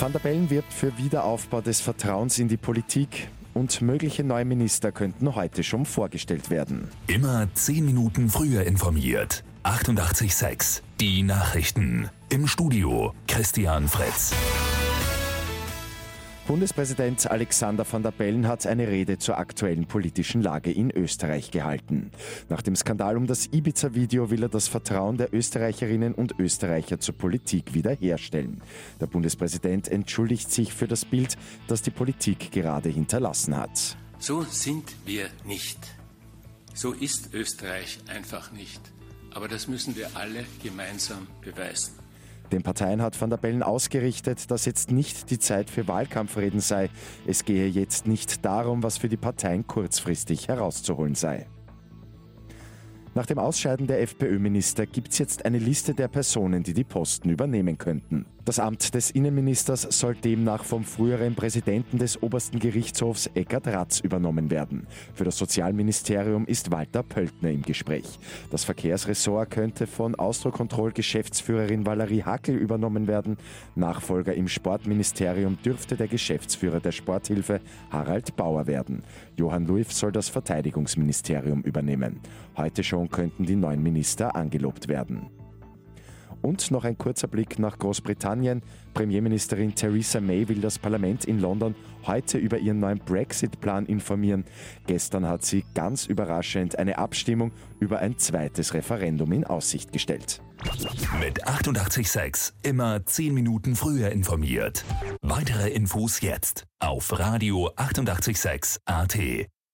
Van der Bellen wirbt für Wiederaufbau des Vertrauens in die Politik und mögliche neue Minister könnten heute schon vorgestellt werden. Immer zehn Minuten früher informiert. 88.6 Die Nachrichten. Im Studio Christian Fritz. Bundespräsident Alexander van der Bellen hat eine Rede zur aktuellen politischen Lage in Österreich gehalten. Nach dem Skandal um das Ibiza-Video will er das Vertrauen der Österreicherinnen und Österreicher zur Politik wiederherstellen. Der Bundespräsident entschuldigt sich für das Bild, das die Politik gerade hinterlassen hat. So sind wir nicht. So ist Österreich einfach nicht. Aber das müssen wir alle gemeinsam beweisen. Den Parteien hat Van der Bellen ausgerichtet, dass jetzt nicht die Zeit für Wahlkampfreden sei. Es gehe jetzt nicht darum, was für die Parteien kurzfristig herauszuholen sei. Nach dem Ausscheiden der FPÖ-Minister gibt es jetzt eine Liste der Personen, die die Posten übernehmen könnten. Das Amt des Innenministers soll demnach vom früheren Präsidenten des obersten Gerichtshofs Eckhard Ratz übernommen werden. Für das Sozialministerium ist Walter Pöltner im Gespräch. Das Verkehrsressort könnte von Austrokontroll-Geschäftsführerin Valerie Hackel übernommen werden. Nachfolger im Sportministerium dürfte der Geschäftsführer der Sporthilfe Harald Bauer werden. Johann Luif soll das Verteidigungsministerium übernehmen. Heute schon könnten die neuen Minister angelobt werden. Und noch ein kurzer Blick nach Großbritannien. Premierministerin Theresa May will das Parlament in London heute über ihren neuen Brexit-Plan informieren. Gestern hat sie ganz überraschend eine Abstimmung über ein zweites Referendum in Aussicht gestellt. Mit 886 immer 10 Minuten früher informiert. Weitere Infos jetzt auf Radio 886 AT.